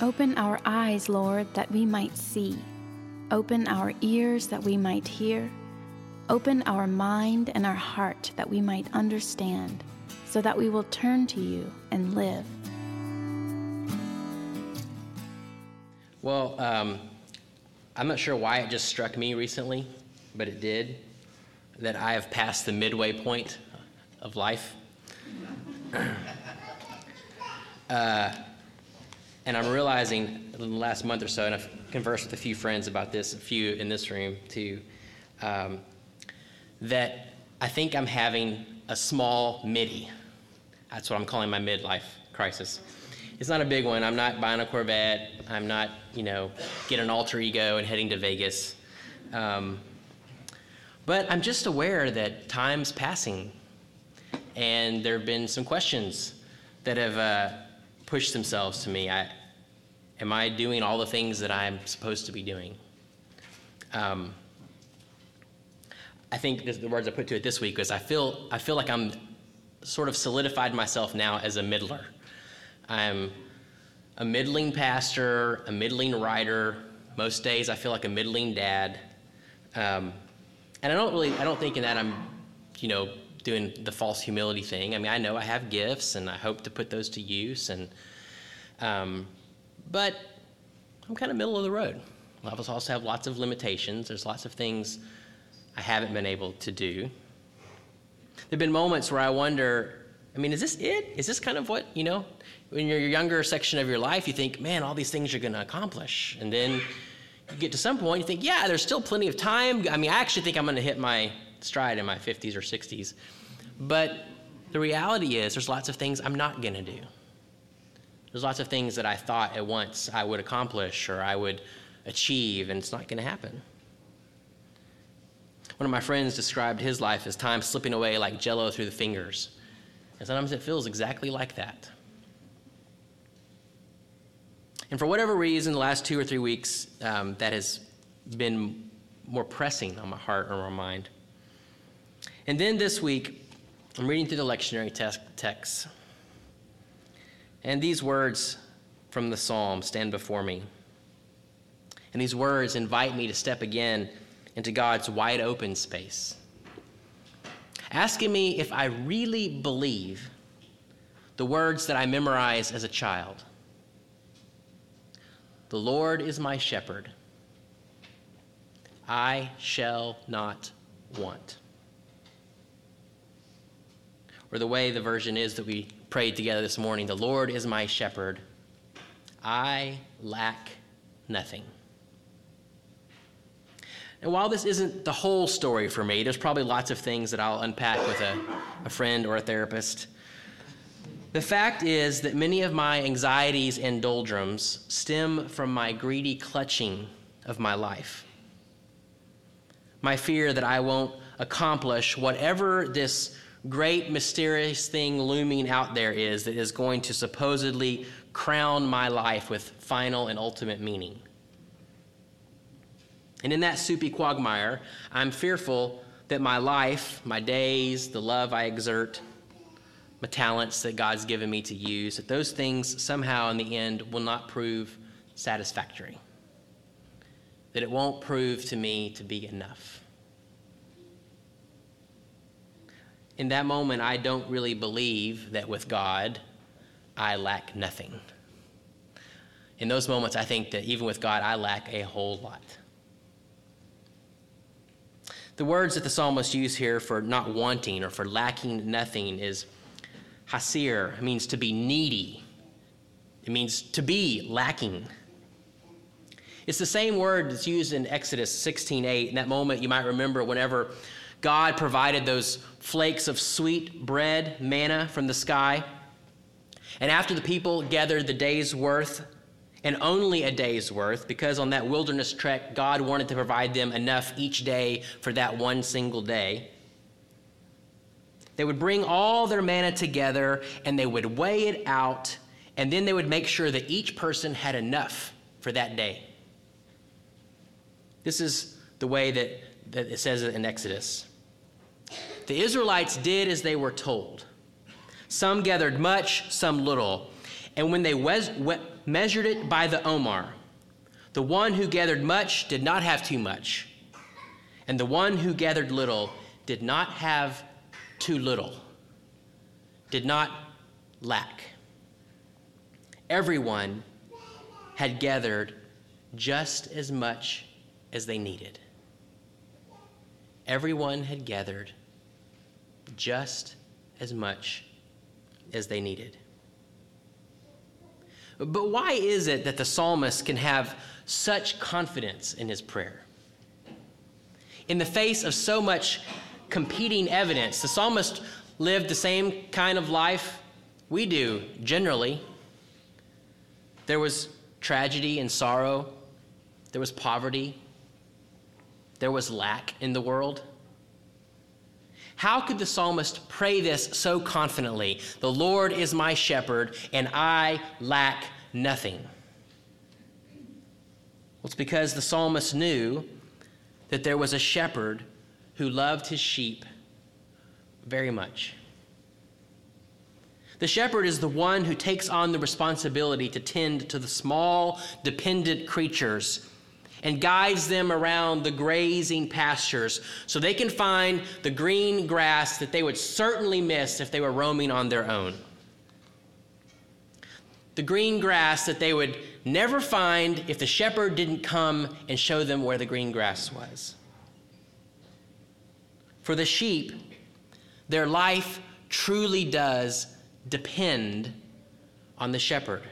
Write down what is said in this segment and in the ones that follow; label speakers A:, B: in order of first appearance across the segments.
A: Open our eyes, Lord, that we might see. Open our ears that we might hear. Open our mind and our heart that we might understand, so that we will turn to you and live.
B: Well, um, I'm not sure why it just struck me recently, but it did, that I have passed the midway point of life. uh, and I'm realizing in the last month or so, and I've conversed with a few friends about this, a few in this room too, um, that I think I'm having a small MIDI. That's what I'm calling my midlife crisis. It's not a big one. I'm not buying a Corvette. I'm not, you know, getting an alter ego and heading to Vegas. Um, but I'm just aware that time's passing, and there have been some questions that have uh, pushed themselves to me. I, am I doing all the things that I'm supposed to be doing? Um, I think the words I put to it this week was I feel I feel like I'm sort of solidified myself now as a middler. I'm a middling pastor, a middling writer. Most days I feel like a middling dad. Um, and I don't really, I don't think in that I'm, you know, doing the false humility thing. I mean, I know I have gifts and I hope to put those to use. And, um, but I'm kind of middle of the road. I also have lots of limitations. There's lots of things I haven't been able to do. There have been moments where I wonder, I mean, is this it? Is this kind of what, you know, When you're your younger section of your life, you think, man, all these things you're going to accomplish. And then you get to some point, you think, yeah, there's still plenty of time. I mean, I actually think I'm going to hit my stride in my 50s or 60s. But the reality is, there's lots of things I'm not going to do. There's lots of things that I thought at once I would accomplish or I would achieve, and it's not going to happen. One of my friends described his life as time slipping away like jello through the fingers. And sometimes it feels exactly like that. And for whatever reason, the last two or three weeks, um, that has been more pressing on my heart or my mind. And then this week, I'm reading through the lectionary te- text. And these words from the psalm stand before me. And these words invite me to step again into God's wide open space, asking me if I really believe the words that I memorized as a child. The Lord is my shepherd. I shall not want. Or the way the version is that we prayed together this morning the Lord is my shepherd. I lack nothing. And while this isn't the whole story for me, there's probably lots of things that I'll unpack with a, a friend or a therapist. The fact is that many of my anxieties and doldrums stem from my greedy clutching of my life. My fear that I won't accomplish whatever this great mysterious thing looming out there is that is going to supposedly crown my life with final and ultimate meaning. And in that soupy quagmire, I'm fearful that my life, my days, the love I exert, my talents that God's given me to use, that those things somehow in the end will not prove satisfactory. That it won't prove to me to be enough. In that moment, I don't really believe that with God, I lack nothing. In those moments, I think that even with God, I lack a whole lot. The words that the psalmist used here for not wanting or for lacking nothing is hasir. It means to be needy. It means to be lacking. It's the same word that's used in Exodus 16:8. In that moment, you might remember whenever God provided those flakes of sweet bread, manna from the sky. And after the people gathered the day's worth and only a day's worth because on that wilderness trek, God wanted to provide them enough each day for that one single day. They would bring all their manna together and they would weigh it out, and then they would make sure that each person had enough for that day. This is the way that, that it says it in Exodus. The Israelites did as they were told. Some gathered much, some little. And when they was, measured it by the omer, The one who gathered much did not have too much, and the one who gathered little did not have too little, did not lack. Everyone had gathered just as much as they needed. Everyone had gathered just as much as they needed. But why is it that the psalmist can have such confidence in his prayer? In the face of so much competing evidence, the psalmist lived the same kind of life we do generally. There was tragedy and sorrow, there was poverty, there was lack in the world. How could the psalmist pray this so confidently? The Lord is my shepherd, and I lack nothing. Well, it's because the psalmist knew that there was a shepherd who loved his sheep very much. The shepherd is the one who takes on the responsibility to tend to the small, dependent creatures and guides them around the grazing pastures so they can find the green grass that they would certainly miss if they were roaming on their own. The green grass that they would never find if the shepherd didn't come and show them where the green grass was. For the sheep, their life truly does depend on the shepherd.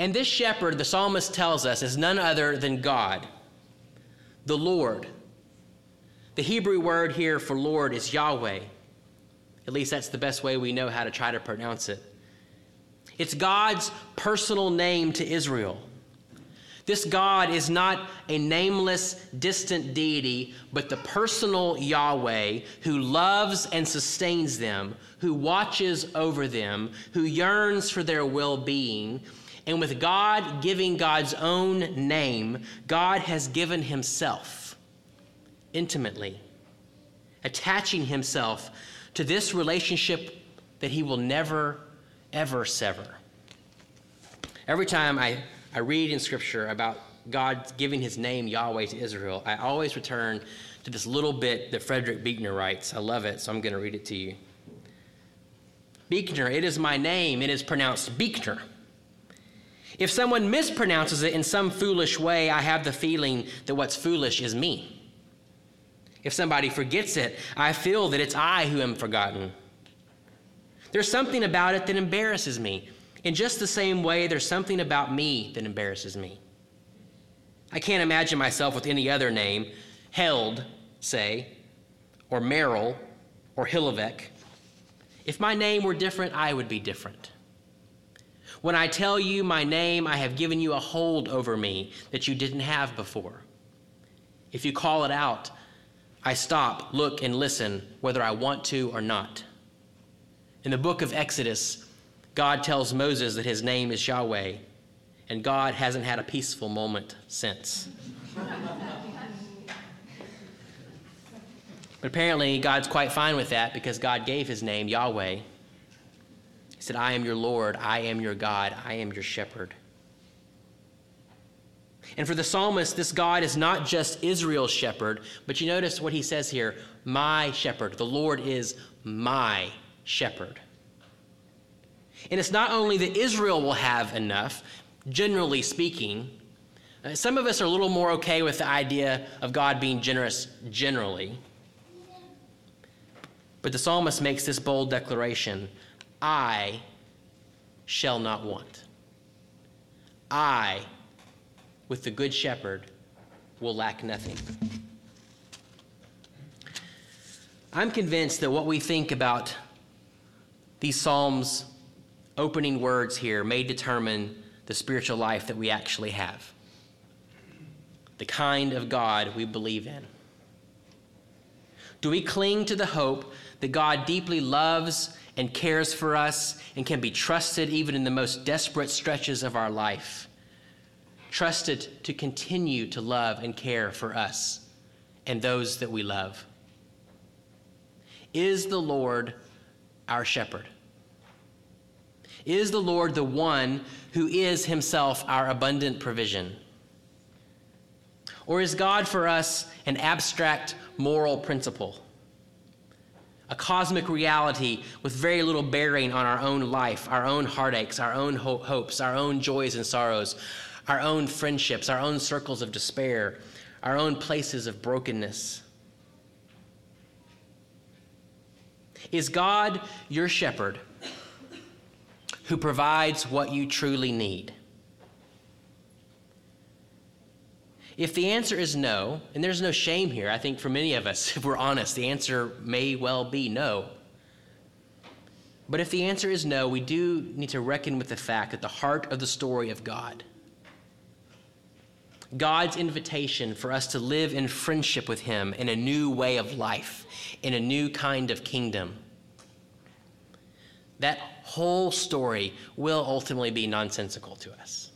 B: And this shepherd, the psalmist tells us, is none other than God, the Lord. The Hebrew word here for Lord is Yahweh. At least that's the best way we know how to try to pronounce it. It's God's personal name to Israel. This God is not a nameless, distant deity, but the personal Yahweh who loves and sustains them, who watches over them, who yearns for their well being, and with God giving God's own name, God has given himself intimately, attaching himself to this relationship that he will never, ever sever. Every time I, I read in Scripture about God giving his name Yahweh to Israel, I always return to this little bit that Frederick Buechner writes. I love it, so I'm going to read it to you. Buechner, it is my name. It is pronounced Buechner. If someone mispronounces it in some foolish way, I have the feeling that what's foolish is me. If somebody forgets it, I feel that it's I who am forgotten. There's something about it that embarrasses me. In just the same way, there's something about me that embarrasses me. I can't imagine myself with any other name, Held, say, or Merrill, or Hlavacek. If my name were different, I would be different. When I tell you my name, I have given you a hold over me that you didn't have before. If you call it out, I stop, look, and listen, whether I want to or not. In the book of Exodus, God tells Moses that his name is Yahweh, and God hasn't had a peaceful moment since. but apparently, God's quite fine with that because God gave his name Yahweh he said, I am your Lord, I am your God, I am your shepherd. And for the psalmist, this God is not just Israel's shepherd, but you notice what he says here my shepherd. The Lord is my shepherd. And it's not only that Israel will have enough, generally speaking. Uh, some of us are a little more okay with the idea of God being generous generally. But the psalmist makes this bold declaration I shall not want. I, with the Good Shepherd, will lack nothing. I'm convinced that what we think about these Psalms' opening words here may determine the spiritual life that we actually have, the kind of God we believe in. Do we cling to the hope that God deeply loves and cares for us and can be trusted even in the most desperate stretches of our life. Trusted to continue to love and care for us and those that we love. Is the Lord our shepherd? Is the Lord the one who is himself our abundant provision? Or is God for us an abstract moral principle? A cosmic reality with very little bearing on our own life, our own heartaches, our own ho- hopes, our own joys and sorrows, our own friendships, our own circles of despair, our own places of brokenness. Is God your shepherd who provides what you truly need? If the answer is no, and there's no shame here, I think for many of us, if we're honest, the answer may well be no. But if the answer is no, we do need to reckon with the fact that the heart of the story of God, God's invitation for us to live in friendship with Him in a new way of life, in a new kind of kingdom, that whole story will ultimately be nonsensical to us.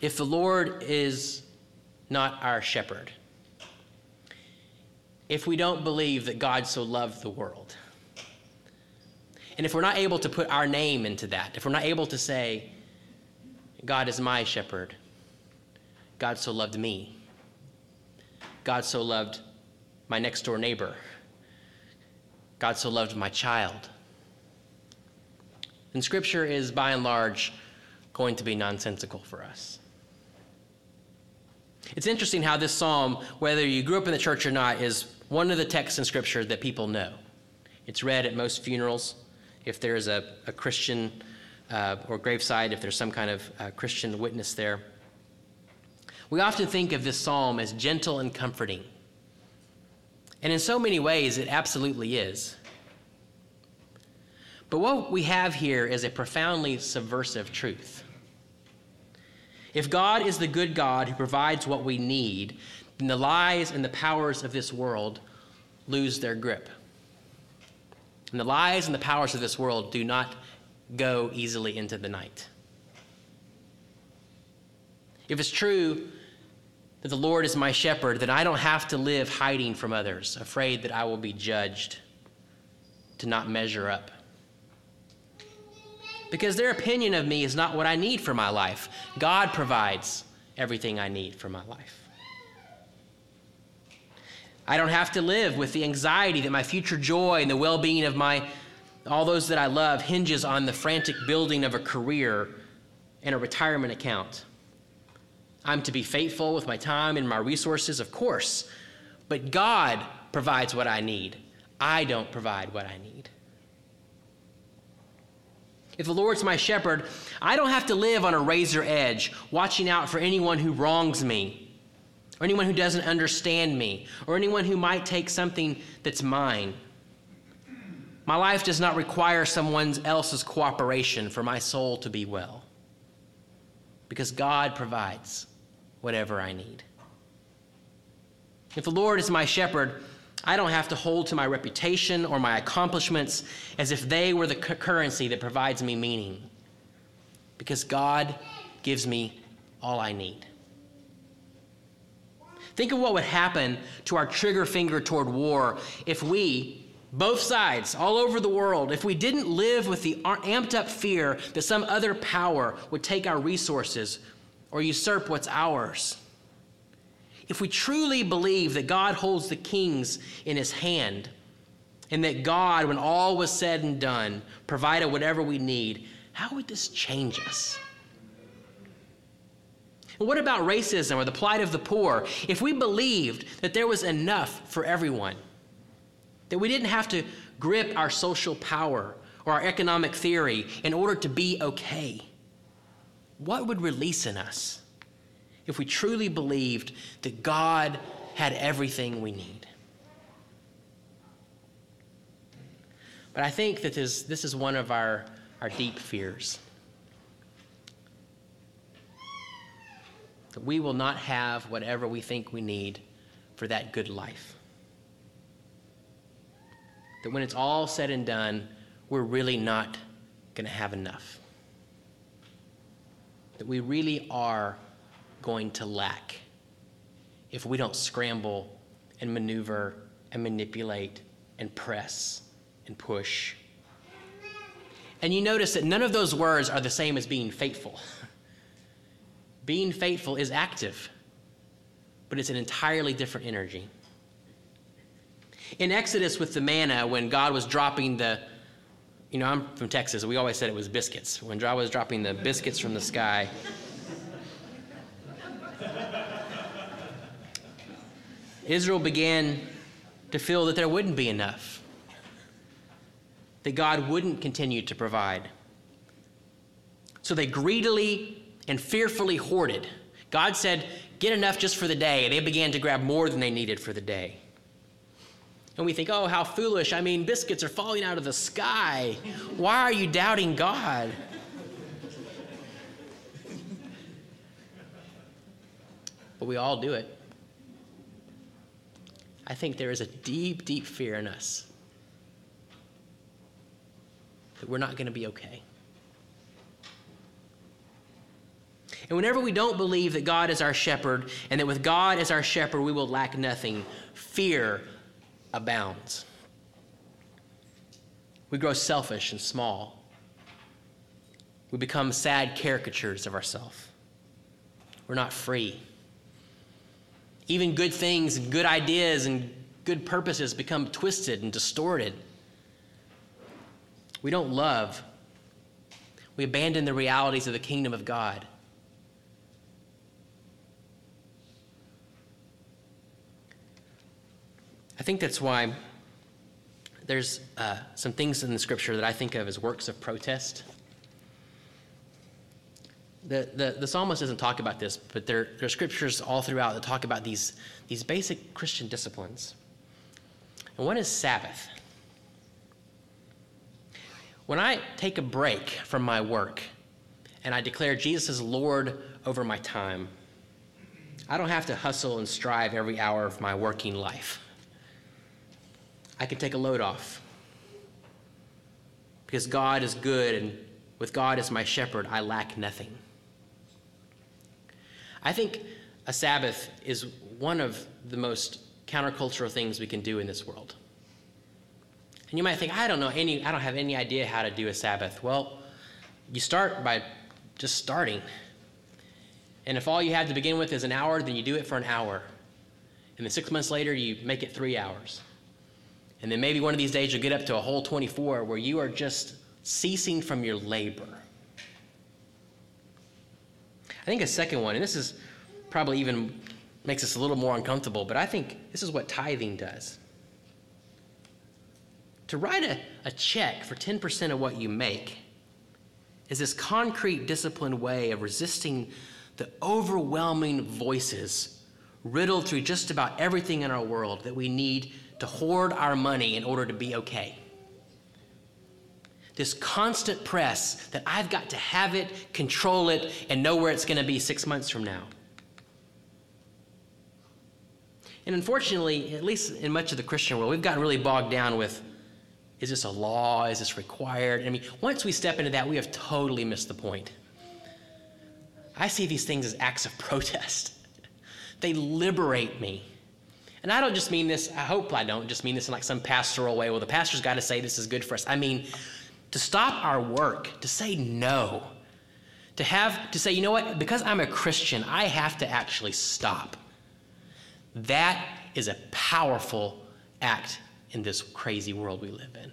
B: If the Lord is not our shepherd, if we don't believe that God so loved the world, and if we're not able to put our name into that, if we're not able to say, God is my shepherd, God so loved me, God so loved my next door neighbor, God so loved my child, then Scripture is by and large going to be nonsensical for us. It's interesting how this psalm, whether you grew up in the church or not, is one of the texts in Scripture that people know. It's read at most funerals. If there's a, a Christian uh, or graveside, if there's some kind of uh, Christian witness there. We often think of this psalm as gentle and comforting. And in so many ways, it absolutely is. But what we have here is a profoundly subversive truth. If God is the good God who provides what we need, then the lies and the powers of this world lose their grip. And the lies and the powers of this world do not go easily into the night. If it's true that the Lord is my shepherd, then I don't have to live hiding from others, afraid that I will be judged to not measure up because their opinion of me is not what I need for my life. God provides everything I need for my life. I don't have to live with the anxiety that my future joy and the well being of my all those that I love hinges on the frantic building of a career and a retirement account. I'm to be faithful with my time and my resources, of course, but God provides what I need. I don't provide what I need. If the Lord's my shepherd, I don't have to live on a razor edge, watching out for anyone who wrongs me, or anyone who doesn't understand me, or anyone who might take something that's mine. My life does not require someone else's cooperation for my soul to be well, because God provides whatever I need. If the Lord is my shepherd, I don't have to hold to my reputation or my accomplishments as if they were the currency that provides me meaning. Because God gives me all I need. Think of what would happen to our trigger finger toward war if we, both sides, all over the world, if we didn't live with the amped up fear that some other power would take our resources or usurp what's ours if we truly believe that God holds the kings in his hand, and that God, when all was said and done, provided whatever we need, how would this change us? What about racism or the plight of the poor? If we believed that there was enough for everyone, that we didn't have to grip our social power or our economic theory in order to be okay, what would release in us? If we truly believed that God had everything we need. But I think that this, this is one of our, our deep fears. That we will not have whatever we think we need for that good life. That when it's all said and done, we're really not going to have enough. That we really are going to lack if we don't scramble and maneuver and manipulate and press and push And you notice that none of those words are the same as being faithful. being faithful is active, but it's an entirely different energy. In Exodus with the manna, when God was dropping the, you know, I'm from Texas, we always said it was biscuits. When God was dropping the biscuits from the sky, Israel began to feel that there wouldn't be enough, that God wouldn't continue to provide. So they greedily and fearfully hoarded. God said, Get enough just for the day. And they began to grab more than they needed for the day. And we think, oh, how foolish. I mean, biscuits are falling out of the sky. Why are you doubting God? But we all do it. I think there is a deep, deep fear in us that we're not going to be okay. And whenever we don't believe that God is our shepherd and that with God as our shepherd we will lack nothing, fear abounds. We grow selfish and small. We become sad caricatures of ourselves. We're not free. Even good things and good ideas and good purposes become twisted and distorted. We don't love. We abandon the realities of the kingdom of God. I think that's why there's uh, some things in the scripture that I think of as works of protest. The, the, the psalmist doesn't talk about this, but there, there are scriptures all throughout that talk about these, these basic Christian disciplines. And one is Sabbath. When I take a break from my work and I declare Jesus as Lord over my time, I don't have to hustle and strive every hour of my working life. I can take a load off. Because God is good, and with God as my shepherd, I lack nothing. I think a Sabbath is one of the most countercultural things we can do in this world. And you might think, I don't know any, I don't have any idea how to do a Sabbath. Well, you start by just starting. And if all you have to begin with is an hour, then you do it for an hour. And then six months later, you make it three hours. And then maybe one of these days you'll get up to a whole 24 where you are just ceasing from your labor. I think a second one, and this is probably even makes us a little more uncomfortable, but I think this is what tithing does. To write a, a check for 10% of what you make is this concrete, disciplined way of resisting the overwhelming voices riddled through just about everything in our world that we need to hoard our money in order to be okay. This constant press that I've got to have it, control it, and know where it's going to be six months from now. And unfortunately, at least in much of the Christian world, we've gotten really bogged down with is this a law? Is this required? I mean, once we step into that, we have totally missed the point. I see these things as acts of protest, they liberate me. And I don't just mean this, I hope I don't just mean this in like some pastoral way. Well, the pastor's got to say this is good for us. I mean, to stop our work, to say no, to have, to say, you know what, because I'm a Christian, I have to actually stop. That is a powerful act in this crazy world we live in.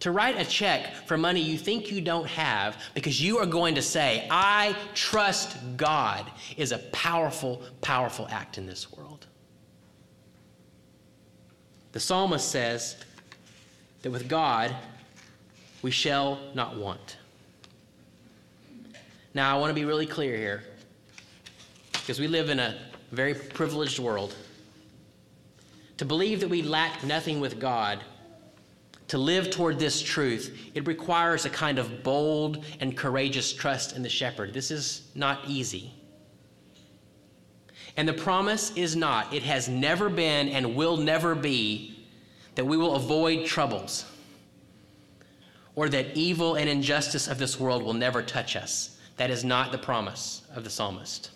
B: To write a check for money you think you don't have because you are going to say, I trust God, is a powerful, powerful act in this world. The psalmist says that with God, we shall not want. Now, I want to be really clear here because we live in a very privileged world. To believe that we lack nothing with God to live toward this truth, it requires a kind of bold and courageous trust in the shepherd. This is not easy. And the promise is not, it has never been and will never be that we will avoid troubles or that evil and injustice of this world will never touch us. That is not the promise of the psalmist.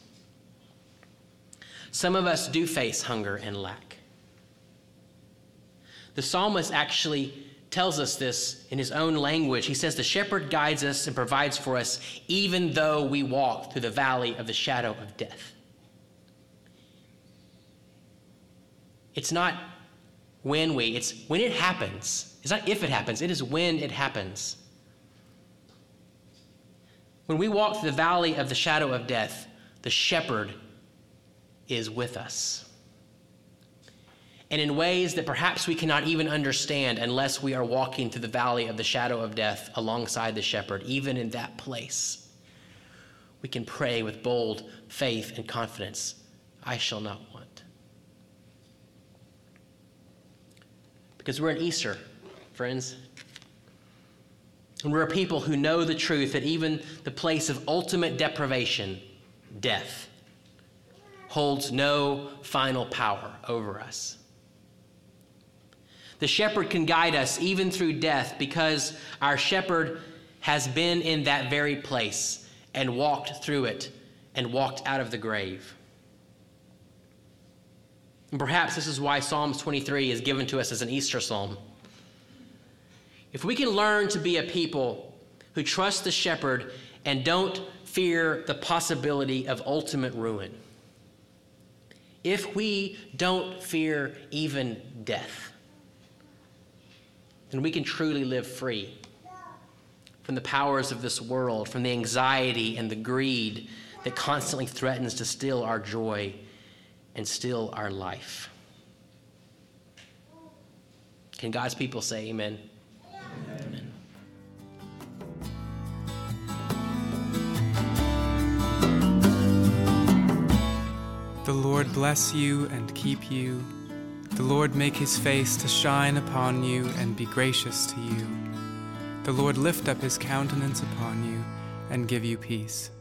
B: Some of us do face hunger and lack. The psalmist actually tells us this in his own language. He says, The shepherd guides us and provides for us, even though we walk through the valley of the shadow of death. It's not when we, it's when it happens. It's not if it happens, it is when it happens. When we walk through the valley of the shadow of death, the shepherd is with us. And in ways that perhaps we cannot even understand unless we are walking through the valley of the shadow of death alongside the shepherd, even in that place, we can pray with bold faith and confidence I shall not want. Because we're in Easter, friends. And we're a people who know the truth that even the place of ultimate deprivation, death, holds no final power over us. The shepherd can guide us even through death because our shepherd has been in that very place and walked through it and walked out of the grave. And perhaps this is why Psalms 23 is given to us as an Easter psalm. If we can learn to be a people who trust the shepherd and don't fear the possibility of ultimate ruin, if we don't fear even death, then we can truly live free from the powers of this world, from the anxiety and the greed that constantly threatens to steal our joy and steal our life. Can God's people say amen? Amen.
C: The Lord bless you and keep you. The Lord make his face to shine upon you and be gracious to you. The Lord lift up his countenance upon you and give you peace.